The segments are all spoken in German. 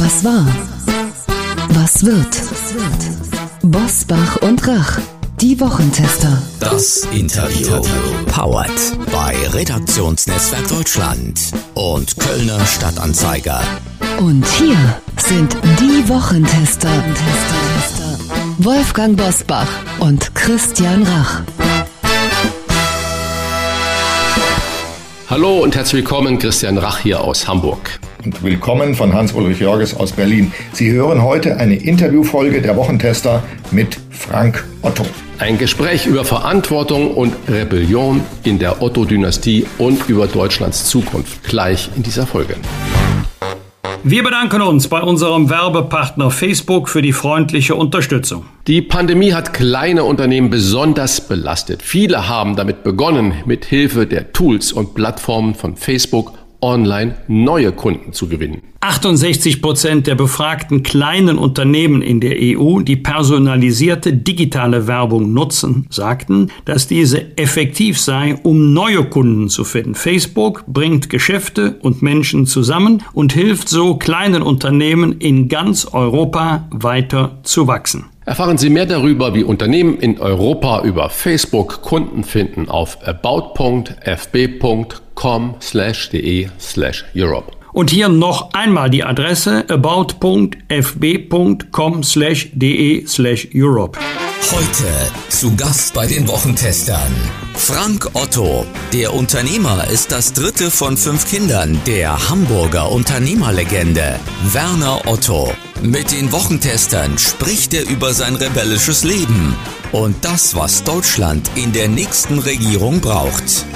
Was war? Was wird? Bosbach und Rach. Die Wochentester. Das Interview. Powered bei Redaktionsnetzwerk Deutschland und Kölner Stadtanzeiger. Und hier sind die Wochentester. Wolfgang Bosbach und Christian Rach. Hallo und herzlich willkommen, Christian Rach hier aus Hamburg. Und willkommen von Hans-Ulrich Jörges aus Berlin. Sie hören heute eine Interviewfolge der Wochentester mit Frank Otto. Ein Gespräch über Verantwortung und Rebellion in der Otto-Dynastie und über Deutschlands Zukunft gleich in dieser Folge. Wir bedanken uns bei unserem Werbepartner Facebook für die freundliche Unterstützung. Die Pandemie hat kleine Unternehmen besonders belastet. Viele haben damit begonnen, mit Hilfe der Tools und Plattformen von Facebook online neue Kunden zu gewinnen. 68 Prozent der befragten kleinen Unternehmen in der EU, die personalisierte digitale Werbung nutzen, sagten, dass diese effektiv sei, um neue Kunden zu finden. Facebook bringt Geschäfte und Menschen zusammen und hilft so kleinen Unternehmen in ganz Europa weiter zu wachsen. Erfahren Sie mehr darüber, wie Unternehmen in Europa über Facebook Kunden finden auf about.fb.com/de/europe. Und hier noch einmal die Adresse about.fb.com/de/europe. Heute zu Gast bei den Wochentestern. Frank Otto. Der Unternehmer ist das dritte von fünf Kindern der Hamburger Unternehmerlegende Werner Otto. Mit den Wochentestern spricht er über sein rebellisches Leben und das, was Deutschland in der nächsten Regierung braucht.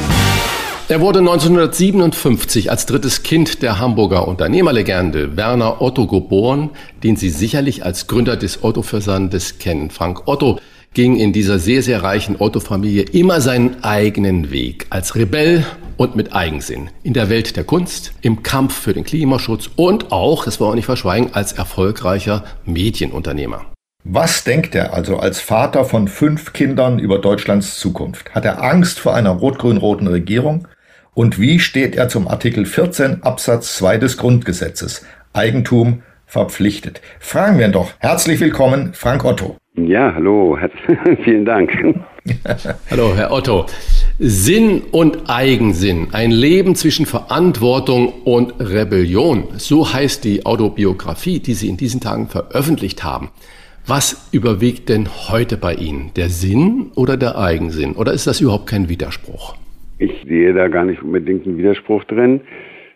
Er wurde 1957 als drittes Kind der Hamburger Unternehmerlegende Werner Otto geboren, den Sie sicherlich als Gründer des Otto-Versandes kennen. Frank Otto ging in dieser sehr, sehr reichen Otto-Familie immer seinen eigenen Weg als Rebell und mit Eigensinn in der Welt der Kunst, im Kampf für den Klimaschutz und auch, das wollen wir nicht verschweigen, als erfolgreicher Medienunternehmer. Was denkt er also als Vater von fünf Kindern über Deutschlands Zukunft? Hat er Angst vor einer rot-grün-roten Regierung? Und wie steht er zum Artikel 14 Absatz 2 des Grundgesetzes? Eigentum verpflichtet. Fragen wir ihn doch. Herzlich willkommen, Frank Otto. Ja, hallo, vielen Dank. hallo, Herr Otto. Sinn und Eigensinn, ein Leben zwischen Verantwortung und Rebellion, so heißt die Autobiografie, die Sie in diesen Tagen veröffentlicht haben. Was überwiegt denn heute bei Ihnen? Der Sinn oder der Eigensinn? Oder ist das überhaupt kein Widerspruch? Ich sehe da gar nicht unbedingt einen Widerspruch drin.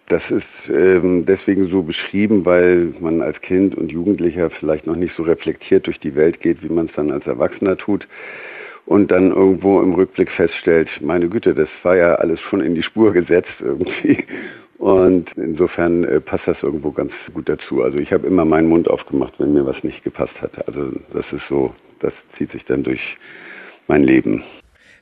Das ist ähm, deswegen so beschrieben, weil man als Kind und Jugendlicher vielleicht noch nicht so reflektiert durch die Welt geht, wie man es dann als Erwachsener tut. Und dann irgendwo im Rückblick feststellt, meine Güte, das war ja alles schon in die Spur gesetzt irgendwie. Und insofern äh, passt das irgendwo ganz gut dazu. Also ich habe immer meinen Mund aufgemacht, wenn mir was nicht gepasst hatte. Also das ist so, das zieht sich dann durch mein Leben.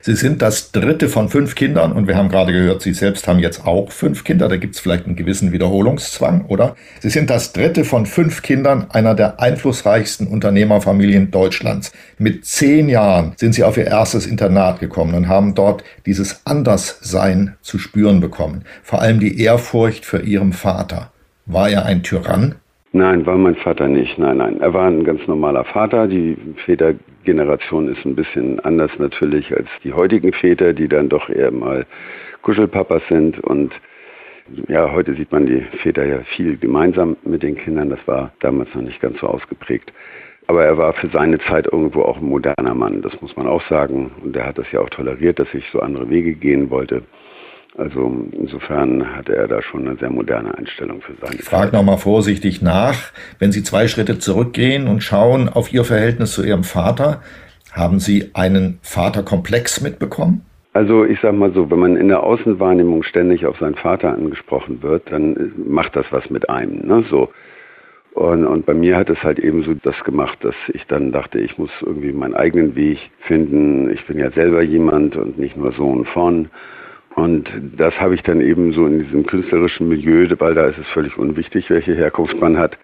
Sie sind das dritte von fünf Kindern und wir haben gerade gehört, Sie selbst haben jetzt auch fünf Kinder. Da gibt es vielleicht einen gewissen Wiederholungszwang, oder? Sie sind das dritte von fünf Kindern einer der einflussreichsten Unternehmerfamilien Deutschlands. Mit zehn Jahren sind Sie auf Ihr erstes Internat gekommen und haben dort dieses Anderssein zu spüren bekommen. Vor allem die Ehrfurcht für Ihrem Vater. War er ein Tyrann? Nein, war mein Vater nicht. Nein, nein. Er war ein ganz normaler Vater. Die Vätergeneration ist ein bisschen anders natürlich als die heutigen Väter, die dann doch eher mal Kuschelpapas sind. Und ja, heute sieht man die Väter ja viel gemeinsam mit den Kindern. Das war damals noch nicht ganz so ausgeprägt. Aber er war für seine Zeit irgendwo auch ein moderner Mann, das muss man auch sagen. Und er hat das ja auch toleriert, dass ich so andere Wege gehen wollte. Also insofern hatte er da schon eine sehr moderne Einstellung für seine Ich frage nochmal vorsichtig nach, wenn Sie zwei Schritte zurückgehen und schauen auf Ihr Verhältnis zu Ihrem Vater, haben Sie einen Vaterkomplex mitbekommen? Also ich sag mal so, wenn man in der Außenwahrnehmung ständig auf seinen Vater angesprochen wird, dann macht das was mit einem. Ne? So. Und, und bei mir hat es halt eben so das gemacht, dass ich dann dachte, ich muss irgendwie meinen eigenen Weg finden. Ich bin ja selber jemand und nicht nur Sohn von. Und das habe ich dann eben so in diesem künstlerischen Milieu, weil da ist es völlig unwichtig, welche Herkunft man hat.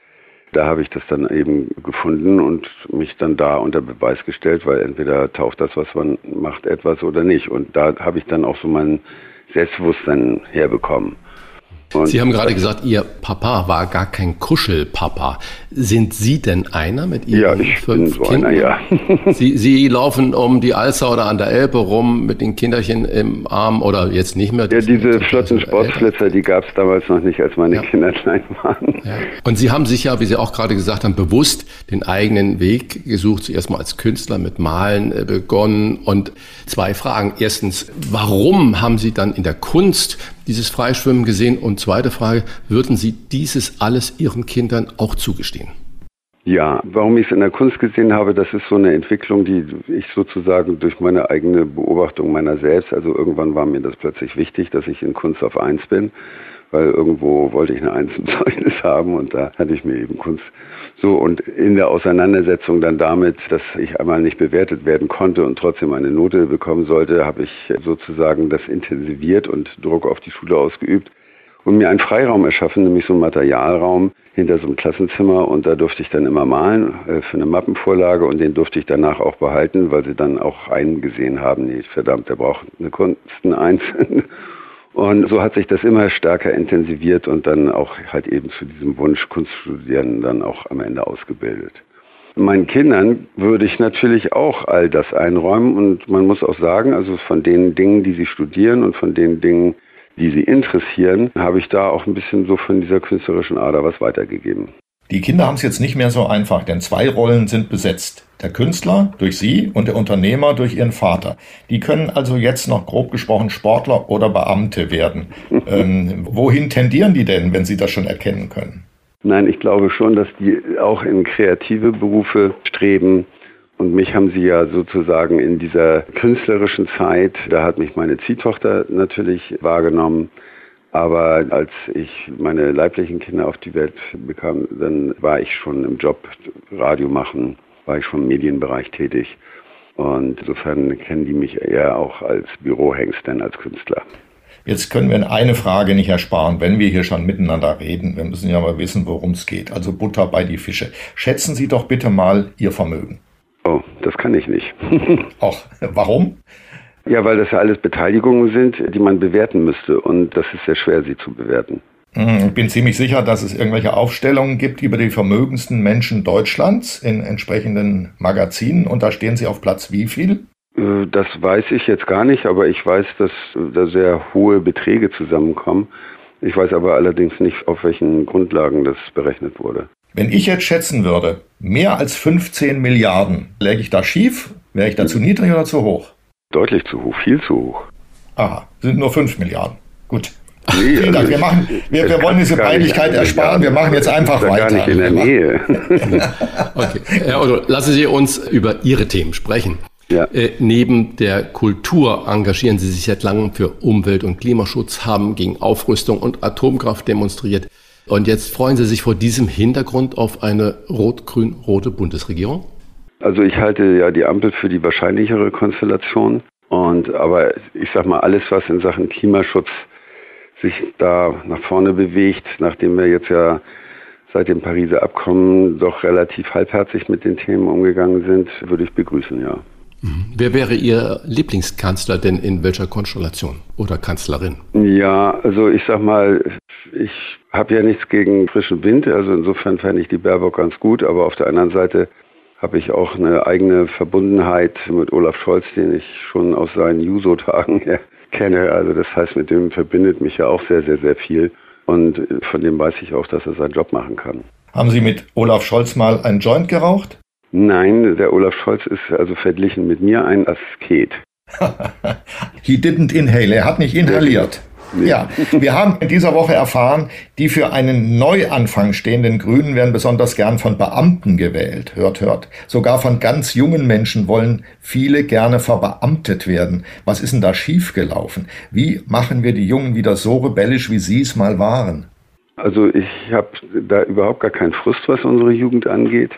Da habe ich das dann eben gefunden und mich dann da unter Beweis gestellt, weil entweder taucht das, was man macht, etwas oder nicht. Und da habe ich dann auch so mein Selbstbewusstsein herbekommen. Und Sie haben gerade gesagt, Ihr Papa war gar kein Kuschelpapa. Sind Sie denn einer mit Ihren ja, ich fünf bin so Kindern? Einer, ja. Sie, Sie laufen um die Alster oder an der Elbe rum mit den Kinderchen im Arm oder jetzt nicht mehr? Ja, diese flotten Sportflitzer, die gab es damals noch nicht, als meine ja. Kinder klein waren. Ja. Und Sie haben sich ja, wie Sie auch gerade gesagt haben, bewusst den eigenen Weg gesucht. Zuerst mal als Künstler mit Malen äh, begonnen. Und zwei Fragen. Erstens, warum haben Sie dann in der Kunst dieses Freischwimmen gesehen? Und zweite Frage, würden Sie dieses alles Ihren Kindern auch zugestehen? Ja, warum ich es in der Kunst gesehen habe, das ist so eine Entwicklung, die ich sozusagen durch meine eigene Beobachtung meiner selbst, also irgendwann war mir das plötzlich wichtig, dass ich in Kunst auf eins bin, weil irgendwo wollte ich eine Eins im Zeugnis haben und da hatte ich mir eben Kunst so und in der Auseinandersetzung dann damit, dass ich einmal nicht bewertet werden konnte und trotzdem eine Note bekommen sollte, habe ich sozusagen das intensiviert und Druck auf die Schule ausgeübt und mir einen Freiraum erschaffen, nämlich so einen Materialraum hinter so einem Klassenzimmer und da durfte ich dann immer malen äh, für eine Mappenvorlage und den durfte ich danach auch behalten, weil sie dann auch eingesehen haben, nee, verdammt, der braucht eine Kunsten eins. Und so hat sich das immer stärker intensiviert und dann auch halt eben zu diesem Wunsch Kunststudieren dann auch am Ende ausgebildet. Meinen Kindern würde ich natürlich auch all das einräumen und man muss auch sagen, also von den Dingen, die sie studieren und von den Dingen, die sie interessieren, habe ich da auch ein bisschen so von dieser künstlerischen Ader was weitergegeben. Die Kinder haben es jetzt nicht mehr so einfach, denn zwei Rollen sind besetzt. Der Künstler durch sie und der Unternehmer durch ihren Vater. Die können also jetzt noch grob gesprochen Sportler oder Beamte werden. ähm, wohin tendieren die denn, wenn sie das schon erkennen können? Nein, ich glaube schon, dass die auch in kreative Berufe streben. Und mich haben sie ja sozusagen in dieser künstlerischen Zeit, da hat mich meine Ziehtochter natürlich wahrgenommen. Aber als ich meine leiblichen Kinder auf die Welt bekam, dann war ich schon im Job Radio machen, war ich schon im Medienbereich tätig. Und insofern kennen die mich eher auch als Bürohengst denn als Künstler. Jetzt können wir eine Frage nicht ersparen, wenn wir hier schon miteinander reden. Wir müssen ja mal wissen, worum es geht. Also Butter bei die Fische. Schätzen Sie doch bitte mal Ihr Vermögen. Oh, das kann ich nicht. Auch warum? Ja, weil das ja alles Beteiligungen sind, die man bewerten müsste. Und das ist sehr schwer, sie zu bewerten. Mhm, ich bin ziemlich sicher, dass es irgendwelche Aufstellungen gibt über die vermögendsten Menschen Deutschlands in entsprechenden Magazinen. Und da stehen Sie auf Platz wie viel? Äh, das weiß ich jetzt gar nicht, aber ich weiß, dass da sehr hohe Beträge zusammenkommen. Ich weiß aber allerdings nicht, auf welchen Grundlagen das berechnet wurde. Wenn ich jetzt schätzen würde, mehr als 15 Milliarden, läge ich da schief? Wäre ich da zu niedrig oder zu hoch? Deutlich zu hoch, viel zu hoch. Aha, sind nur 5 Milliarden. Gut. Nee, Vielen Dank. Also wir, machen, wir, wir wollen diese Peinlichkeit ersparen. Wir machen jetzt einfach weiter. Gar nicht in der Nähe. okay. Herr Otto, lassen Sie uns über Ihre Themen sprechen. Ja. Äh, neben der Kultur engagieren Sie sich seit langem für Umwelt- und Klimaschutz, haben gegen Aufrüstung und Atomkraft demonstriert. Und jetzt freuen Sie sich vor diesem Hintergrund auf eine rot-grün-rote Bundesregierung? Also ich halte ja die Ampel für die wahrscheinlichere Konstellation. Und aber ich sag mal, alles, was in Sachen Klimaschutz sich da nach vorne bewegt, nachdem wir jetzt ja seit dem Pariser Abkommen doch relativ halbherzig mit den Themen umgegangen sind, würde ich begrüßen, ja. Mhm. Wer wäre Ihr Lieblingskanzler denn in welcher Konstellation oder Kanzlerin? Ja, also ich sag mal, ich habe ja nichts gegen frischen Wind, also insofern fände ich die Baerbock ganz gut, aber auf der anderen Seite habe ich auch eine eigene Verbundenheit mit Olaf Scholz, den ich schon aus seinen Juso-Tagen kenne. Also das heißt, mit dem verbindet mich ja auch sehr, sehr, sehr viel. Und von dem weiß ich auch, dass er seinen Job machen kann. Haben Sie mit Olaf Scholz mal einen Joint geraucht? Nein, der Olaf Scholz ist also verglichen mit mir ein Asket. He didn't inhale, er hat nicht inhaliert. Ja, wir haben in dieser Woche erfahren, die für einen Neuanfang stehenden Grünen werden besonders gern von Beamten gewählt. Hört, hört. Sogar von ganz jungen Menschen wollen viele gerne verbeamtet werden. Was ist denn da schiefgelaufen? Wie machen wir die Jungen wieder so rebellisch, wie sie es mal waren? Also ich habe da überhaupt gar keinen Frust, was unsere Jugend angeht.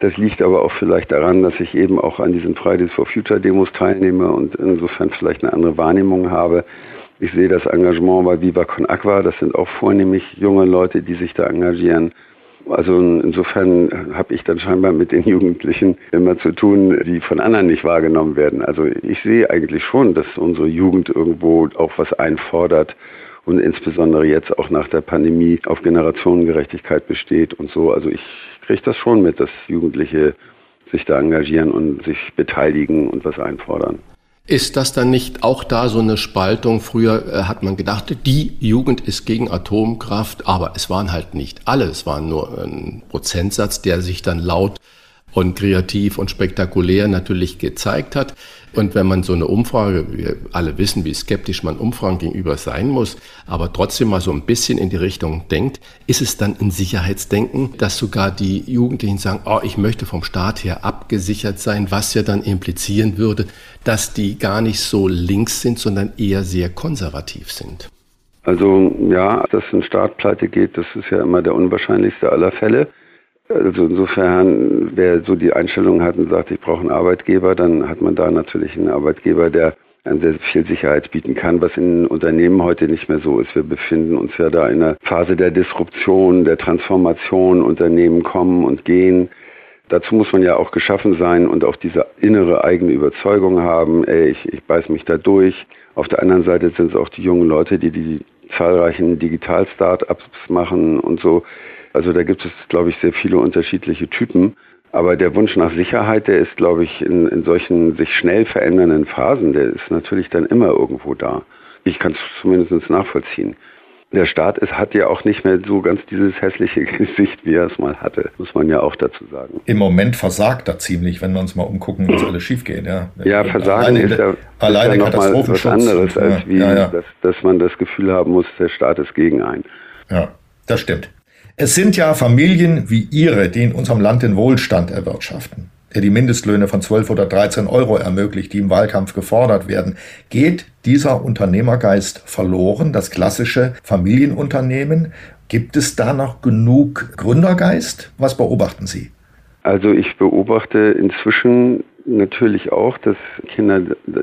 Das liegt aber auch vielleicht daran, dass ich eben auch an diesen Fridays for Future Demos teilnehme und insofern vielleicht eine andere Wahrnehmung habe. Ich sehe das Engagement bei Viva Con Aqua, das sind auch vornehmlich junge Leute, die sich da engagieren. Also insofern habe ich dann scheinbar mit den Jugendlichen immer zu tun, die von anderen nicht wahrgenommen werden. Also ich sehe eigentlich schon, dass unsere Jugend irgendwo auch was einfordert und insbesondere jetzt auch nach der Pandemie auf Generationengerechtigkeit besteht und so. Also ich kriege das schon mit, dass Jugendliche sich da engagieren und sich beteiligen und was einfordern. Ist das dann nicht auch da so eine Spaltung? Früher äh, hat man gedacht, die Jugend ist gegen Atomkraft, aber es waren halt nicht alle. Es war nur ein Prozentsatz, der sich dann laut und kreativ und spektakulär natürlich gezeigt hat. Und wenn man so eine Umfrage, wir alle wissen, wie skeptisch man Umfragen gegenüber sein muss, aber trotzdem mal so ein bisschen in die Richtung denkt, ist es dann ein Sicherheitsdenken, dass sogar die Jugendlichen sagen, oh, ich möchte vom Staat her abgesichert sein, was ja dann implizieren würde, dass die gar nicht so links sind, sondern eher sehr konservativ sind. Also ja, dass ein Staat pleite geht, das ist ja immer der unwahrscheinlichste aller Fälle. Also insofern, wer so die Einstellung hat und sagt, ich brauche einen Arbeitgeber, dann hat man da natürlich einen Arbeitgeber, der einem sehr viel Sicherheit bieten kann, was in Unternehmen heute nicht mehr so ist. Wir befinden uns ja da in einer Phase der Disruption, der Transformation. Unternehmen kommen und gehen. Dazu muss man ja auch geschaffen sein und auch diese innere eigene Überzeugung haben, ey, ich, ich beiß mich da durch. Auf der anderen Seite sind es auch die jungen Leute, die die zahlreichen Digital-Startups machen und so. Also da gibt es, glaube ich, sehr viele unterschiedliche Typen. Aber der Wunsch nach Sicherheit, der ist, glaube ich, in, in solchen sich schnell verändernden Phasen, der ist natürlich dann immer irgendwo da. Ich kann es zumindest nachvollziehen. Der Staat ist, hat ja auch nicht mehr so ganz dieses hässliche Gesicht, wie er es mal hatte, muss man ja auch dazu sagen. Im Moment versagt er ziemlich, wenn wir uns mal umgucken, was alles schief geht. Ja, ja Versagen ist ja, alleine ist ja nochmal was anderes, als wie, ja, ja. Dass, dass man das Gefühl haben muss, der Staat ist gegen einen. Ja, das stimmt. Es sind ja Familien wie Ihre, die in unserem Land den Wohlstand erwirtschaften, der die Mindestlöhne von 12 oder 13 Euro ermöglicht, die im Wahlkampf gefordert werden. Geht dieser Unternehmergeist verloren, das klassische Familienunternehmen? Gibt es da noch genug Gründergeist? Was beobachten Sie? Also ich beobachte inzwischen natürlich auch, dass Kinder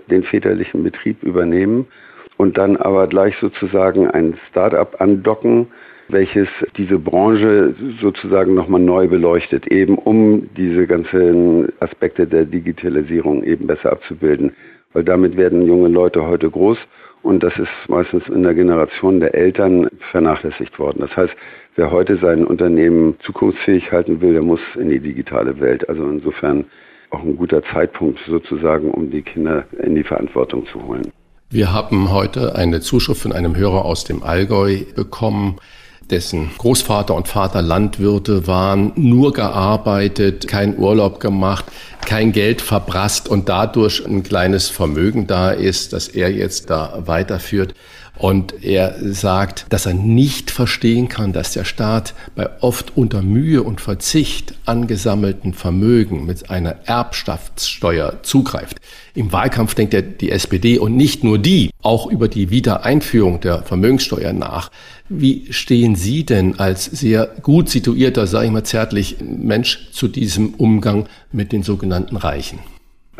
den väterlichen Betrieb übernehmen und dann aber gleich sozusagen ein Start-up andocken, welches diese Branche sozusagen nochmal neu beleuchtet, eben um diese ganzen Aspekte der Digitalisierung eben besser abzubilden. Weil damit werden junge Leute heute groß und das ist meistens in der Generation der Eltern vernachlässigt worden. Das heißt, wer heute sein Unternehmen zukunftsfähig halten will, der muss in die digitale Welt. Also insofern auch ein guter Zeitpunkt sozusagen, um die Kinder in die Verantwortung zu holen. Wir haben heute eine Zuschrift von einem Hörer aus dem Allgäu bekommen dessen Großvater und Vater Landwirte waren, nur gearbeitet, keinen Urlaub gemacht, kein Geld verprasst und dadurch ein kleines Vermögen da ist, das er jetzt da weiterführt. Und er sagt, dass er nicht verstehen kann, dass der Staat bei oft unter Mühe und Verzicht angesammelten Vermögen mit einer Erbschaftssteuer zugreift. Im Wahlkampf denkt er die SPD und nicht nur die, auch über die Wiedereinführung der Vermögenssteuer nach. Wie stehen Sie denn als sehr gut situierter, sage ich mal zärtlich, Mensch zu diesem Umgang mit den sogenannten Reichen?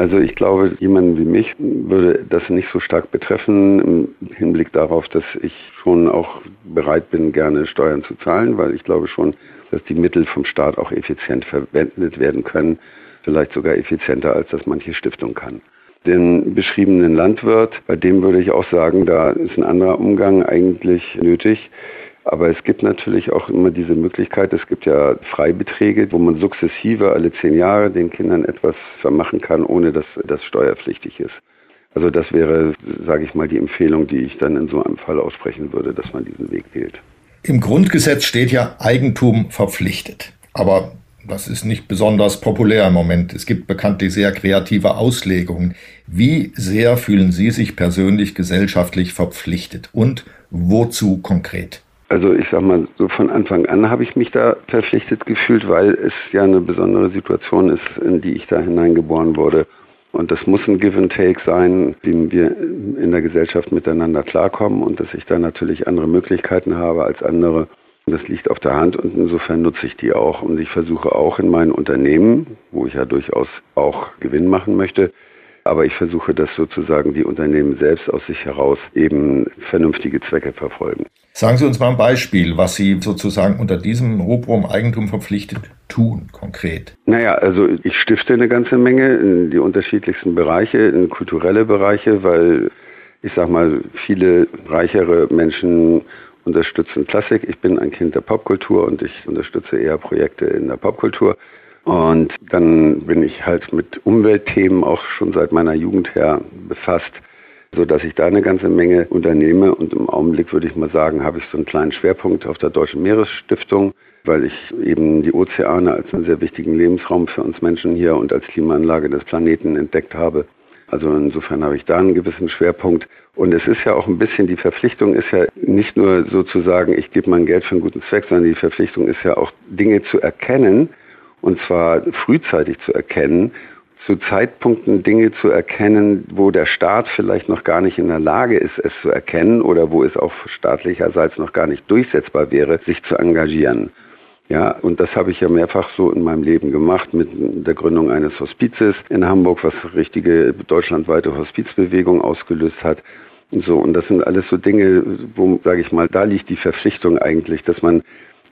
Also ich glaube, jemanden wie mich würde das nicht so stark betreffen im Hinblick darauf, dass ich schon auch bereit bin, gerne Steuern zu zahlen, weil ich glaube schon, dass die Mittel vom Staat auch effizient verwendet werden können, vielleicht sogar effizienter, als das manche Stiftung kann. Den beschriebenen Landwirt, bei dem würde ich auch sagen, da ist ein anderer Umgang eigentlich nötig. Aber es gibt natürlich auch immer diese Möglichkeit, es gibt ja Freibeträge, wo man sukzessive alle zehn Jahre den Kindern etwas vermachen kann, ohne dass das steuerpflichtig ist. Also das wäre, sage ich mal, die Empfehlung, die ich dann in so einem Fall aussprechen würde, dass man diesen Weg wählt. Im Grundgesetz steht ja Eigentum verpflichtet. Aber das ist nicht besonders populär im Moment. Es gibt bekanntlich sehr kreative Auslegungen. Wie sehr fühlen Sie sich persönlich gesellschaftlich verpflichtet und wozu konkret? Also ich sag mal, so von Anfang an habe ich mich da verpflichtet gefühlt, weil es ja eine besondere Situation ist, in die ich da hineingeboren wurde. Und das muss ein Give and Take sein, wie wir in der Gesellschaft miteinander klarkommen und dass ich da natürlich andere Möglichkeiten habe als andere. Das liegt auf der Hand und insofern nutze ich die auch. Und ich versuche auch in meinen Unternehmen, wo ich ja durchaus auch Gewinn machen möchte, aber ich versuche, dass sozusagen die Unternehmen selbst aus sich heraus eben vernünftige Zwecke verfolgen. Sagen Sie uns mal ein Beispiel, was Sie sozusagen unter diesem Rubrum Eigentum verpflichtet tun, konkret. Naja, also ich stifte eine ganze Menge in die unterschiedlichsten Bereiche, in kulturelle Bereiche, weil ich sag mal, viele reichere Menschen unterstützen Klassik. Ich bin ein Kind der Popkultur und ich unterstütze eher Projekte in der Popkultur. Und dann bin ich halt mit Umweltthemen auch schon seit meiner Jugend her befasst, so dass ich da eine ganze Menge unternehme. Und im Augenblick würde ich mal sagen, habe ich so einen kleinen Schwerpunkt auf der Deutschen Meeresstiftung, weil ich eben die Ozeane als einen sehr wichtigen Lebensraum für uns Menschen hier und als Klimaanlage des Planeten entdeckt habe. Also insofern habe ich da einen gewissen Schwerpunkt. Und es ist ja auch ein bisschen, die Verpflichtung ist ja nicht nur sozusagen, ich gebe mein Geld für einen guten Zweck, sondern die Verpflichtung ist ja auch Dinge zu erkennen, und zwar frühzeitig zu erkennen, zu Zeitpunkten Dinge zu erkennen, wo der Staat vielleicht noch gar nicht in der Lage ist, es zu erkennen oder wo es auch staatlicherseits noch gar nicht durchsetzbar wäre, sich zu engagieren. Ja, und das habe ich ja mehrfach so in meinem Leben gemacht mit der Gründung eines Hospizes in Hamburg, was richtige deutschlandweite Hospizbewegung ausgelöst hat. Und so, und das sind alles so Dinge, wo, sage ich mal, da liegt die Verpflichtung eigentlich, dass man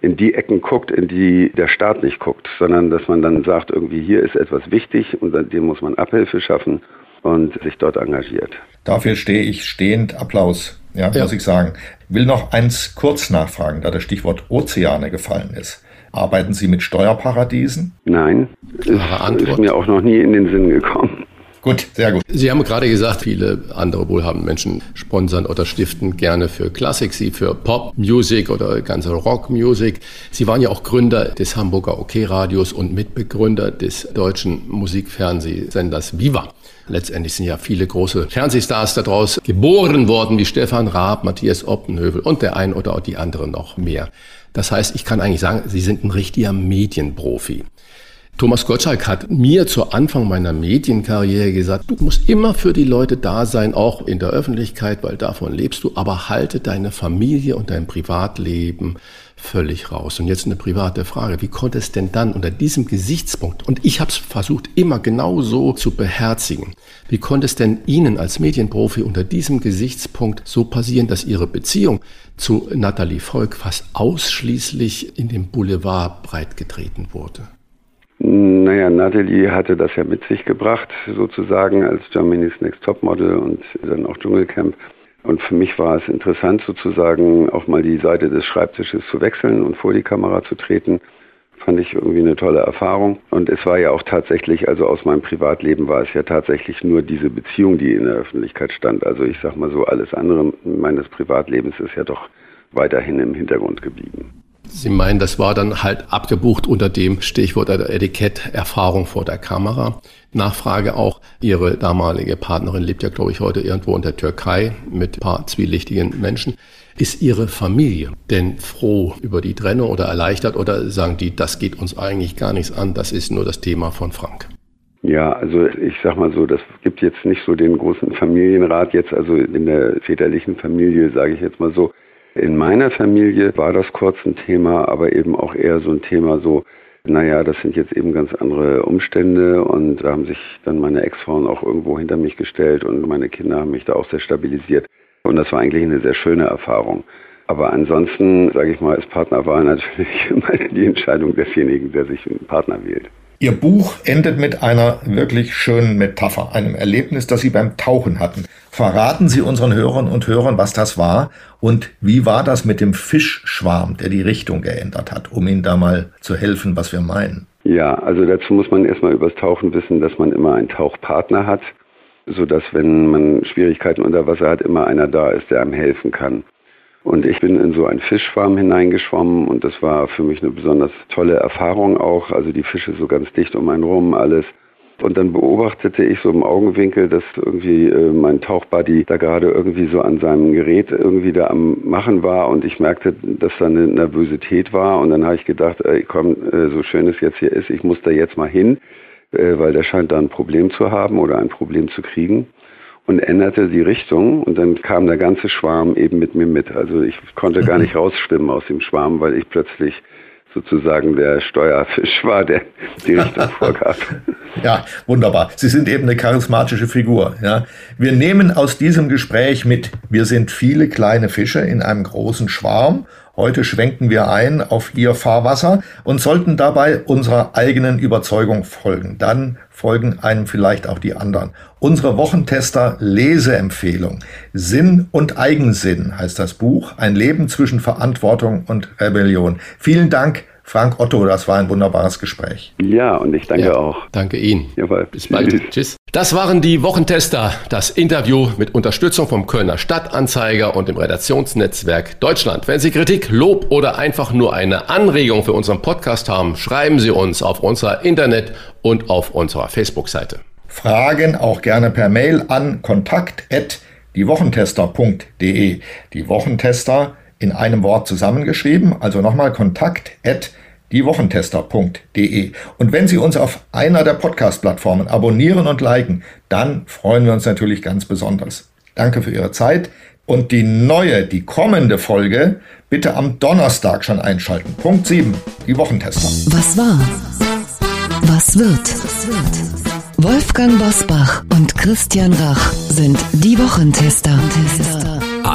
in die Ecken guckt, in die der Staat nicht guckt, sondern dass man dann sagt, irgendwie hier ist etwas wichtig und dem muss man Abhilfe schaffen und sich dort engagiert. Dafür stehe ich stehend. Applaus, ja, ja. muss ich sagen. Will noch eins kurz nachfragen, da das Stichwort Ozeane gefallen ist. Arbeiten Sie mit Steuerparadiesen? Nein, ist, ist mir auch noch nie in den Sinn gekommen. Gut, sehr gut. Sie haben gerade gesagt, viele andere wohlhabende Menschen sponsern oder stiften gerne für Klassik, Sie für Pop-Music oder ganze Rock-Music. Sie waren ja auch Gründer des Hamburger OK-Radios und Mitbegründer des deutschen Musikfernsehsenders Viva. Letztendlich sind ja viele große Fernsehstars daraus geboren worden, wie Stefan Raab, Matthias Oppenhövel und der ein oder die andere noch mehr. Das heißt, ich kann eigentlich sagen, Sie sind ein richtiger Medienprofi. Thomas Gottschalk hat mir zu Anfang meiner Medienkarriere gesagt, du musst immer für die Leute da sein, auch in der Öffentlichkeit, weil davon lebst du, aber halte deine Familie und dein Privatleben völlig raus. Und jetzt eine private Frage, wie konnte es denn dann unter diesem Gesichtspunkt, und ich habe es versucht immer genau so zu beherzigen, wie konnte es denn Ihnen als Medienprofi unter diesem Gesichtspunkt so passieren, dass Ihre Beziehung zu Nathalie Volk fast ausschließlich in dem Boulevard breitgetreten wurde? Naja, Natalie hatte das ja mit sich gebracht, sozusagen als Germany's Next Topmodel und dann auch Dschungelcamp. Und für mich war es interessant, sozusagen auch mal die Seite des Schreibtisches zu wechseln und vor die Kamera zu treten. Fand ich irgendwie eine tolle Erfahrung. Und es war ja auch tatsächlich, also aus meinem Privatleben war es ja tatsächlich nur diese Beziehung, die in der Öffentlichkeit stand. Also ich sag mal so, alles andere meines Privatlebens ist ja doch weiterhin im Hintergrund geblieben. Sie meinen, das war dann halt abgebucht unter dem Stichwort der Etikett Erfahrung vor der Kamera. Nachfrage auch, Ihre damalige Partnerin lebt ja, glaube ich, heute irgendwo in der Türkei mit ein paar zwielichtigen Menschen. Ist Ihre Familie denn froh über die Trennung oder erleichtert oder sagen die, das geht uns eigentlich gar nichts an, das ist nur das Thema von Frank? Ja, also ich sag mal so, das gibt jetzt nicht so den großen Familienrat jetzt, also in der väterlichen Familie, sage ich jetzt mal so, in meiner Familie war das kurz ein Thema, aber eben auch eher so ein Thema so, naja, das sind jetzt eben ganz andere Umstände und da haben sich dann meine Ex-Frauen auch irgendwo hinter mich gestellt und meine Kinder haben mich da auch sehr stabilisiert. Und das war eigentlich eine sehr schöne Erfahrung. Aber ansonsten, sage ich mal, ist Partnerwahl natürlich immer die Entscheidung desjenigen, der sich einen Partner wählt. Ihr Buch endet mit einer wirklich schönen Metapher, einem Erlebnis, das Sie beim Tauchen hatten. Verraten Sie unseren Hörern und Hörern, was das war und wie war das mit dem Fischschwarm, der die Richtung geändert hat, um Ihnen da mal zu helfen, was wir meinen. Ja, also dazu muss man erstmal übers Tauchen wissen, dass man immer einen Tauchpartner hat, sodass wenn man Schwierigkeiten unter Wasser hat, immer einer da ist, der einem helfen kann. Und ich bin in so einen Fischschwarm hineingeschwommen und das war für mich eine besonders tolle Erfahrung auch. Also die Fische so ganz dicht um einen rum, alles. Und dann beobachtete ich so im Augenwinkel, dass irgendwie äh, mein Tauchbuddy da gerade irgendwie so an seinem Gerät irgendwie da am Machen war und ich merkte, dass da eine Nervosität war und dann habe ich gedacht, ey, komm, äh, so schön es jetzt hier ist, ich muss da jetzt mal hin, äh, weil der scheint da ein Problem zu haben oder ein Problem zu kriegen und änderte die Richtung und dann kam der ganze Schwarm eben mit mir mit. Also ich konnte gar nicht rausschwimmen aus dem Schwarm, weil ich plötzlich sozusagen der Steuerfisch war, der die Richtung vorgab. Ja, wunderbar. Sie sind eben eine charismatische Figur. Ja. Wir nehmen aus diesem Gespräch mit, wir sind viele kleine Fische in einem großen Schwarm. Heute schwenken wir ein auf Ihr Fahrwasser und sollten dabei unserer eigenen Überzeugung folgen. Dann folgen einem vielleicht auch die anderen. Unsere Wochentester Leseempfehlung. Sinn und Eigensinn heißt das Buch. Ein Leben zwischen Verantwortung und Rebellion. Vielen Dank, Frank Otto, das war ein wunderbares Gespräch. Ja, und ich danke ja, auch. Danke Ihnen. Jawohl. Bis bald. Tschüss. Tschüss. Das waren die Wochentester, das Interview mit Unterstützung vom Kölner Stadtanzeiger und dem Redaktionsnetzwerk Deutschland. Wenn Sie Kritik, Lob oder einfach nur eine Anregung für unseren Podcast haben, schreiben Sie uns auf unserer Internet- und auf unserer Facebook-Seite. Fragen auch gerne per Mail an kontakt@diewochentester.de. Die Wochentester in einem Wort zusammengeschrieben, also nochmal kontakt@ diewochentester.de. Und wenn Sie uns auf einer der Podcast-Plattformen abonnieren und liken, dann freuen wir uns natürlich ganz besonders. Danke für Ihre Zeit und die neue, die kommende Folge bitte am Donnerstag schon einschalten. Punkt 7, die Wochentester. Was war? Was wird? Wolfgang Bosbach und Christian Rach sind die Wochentester.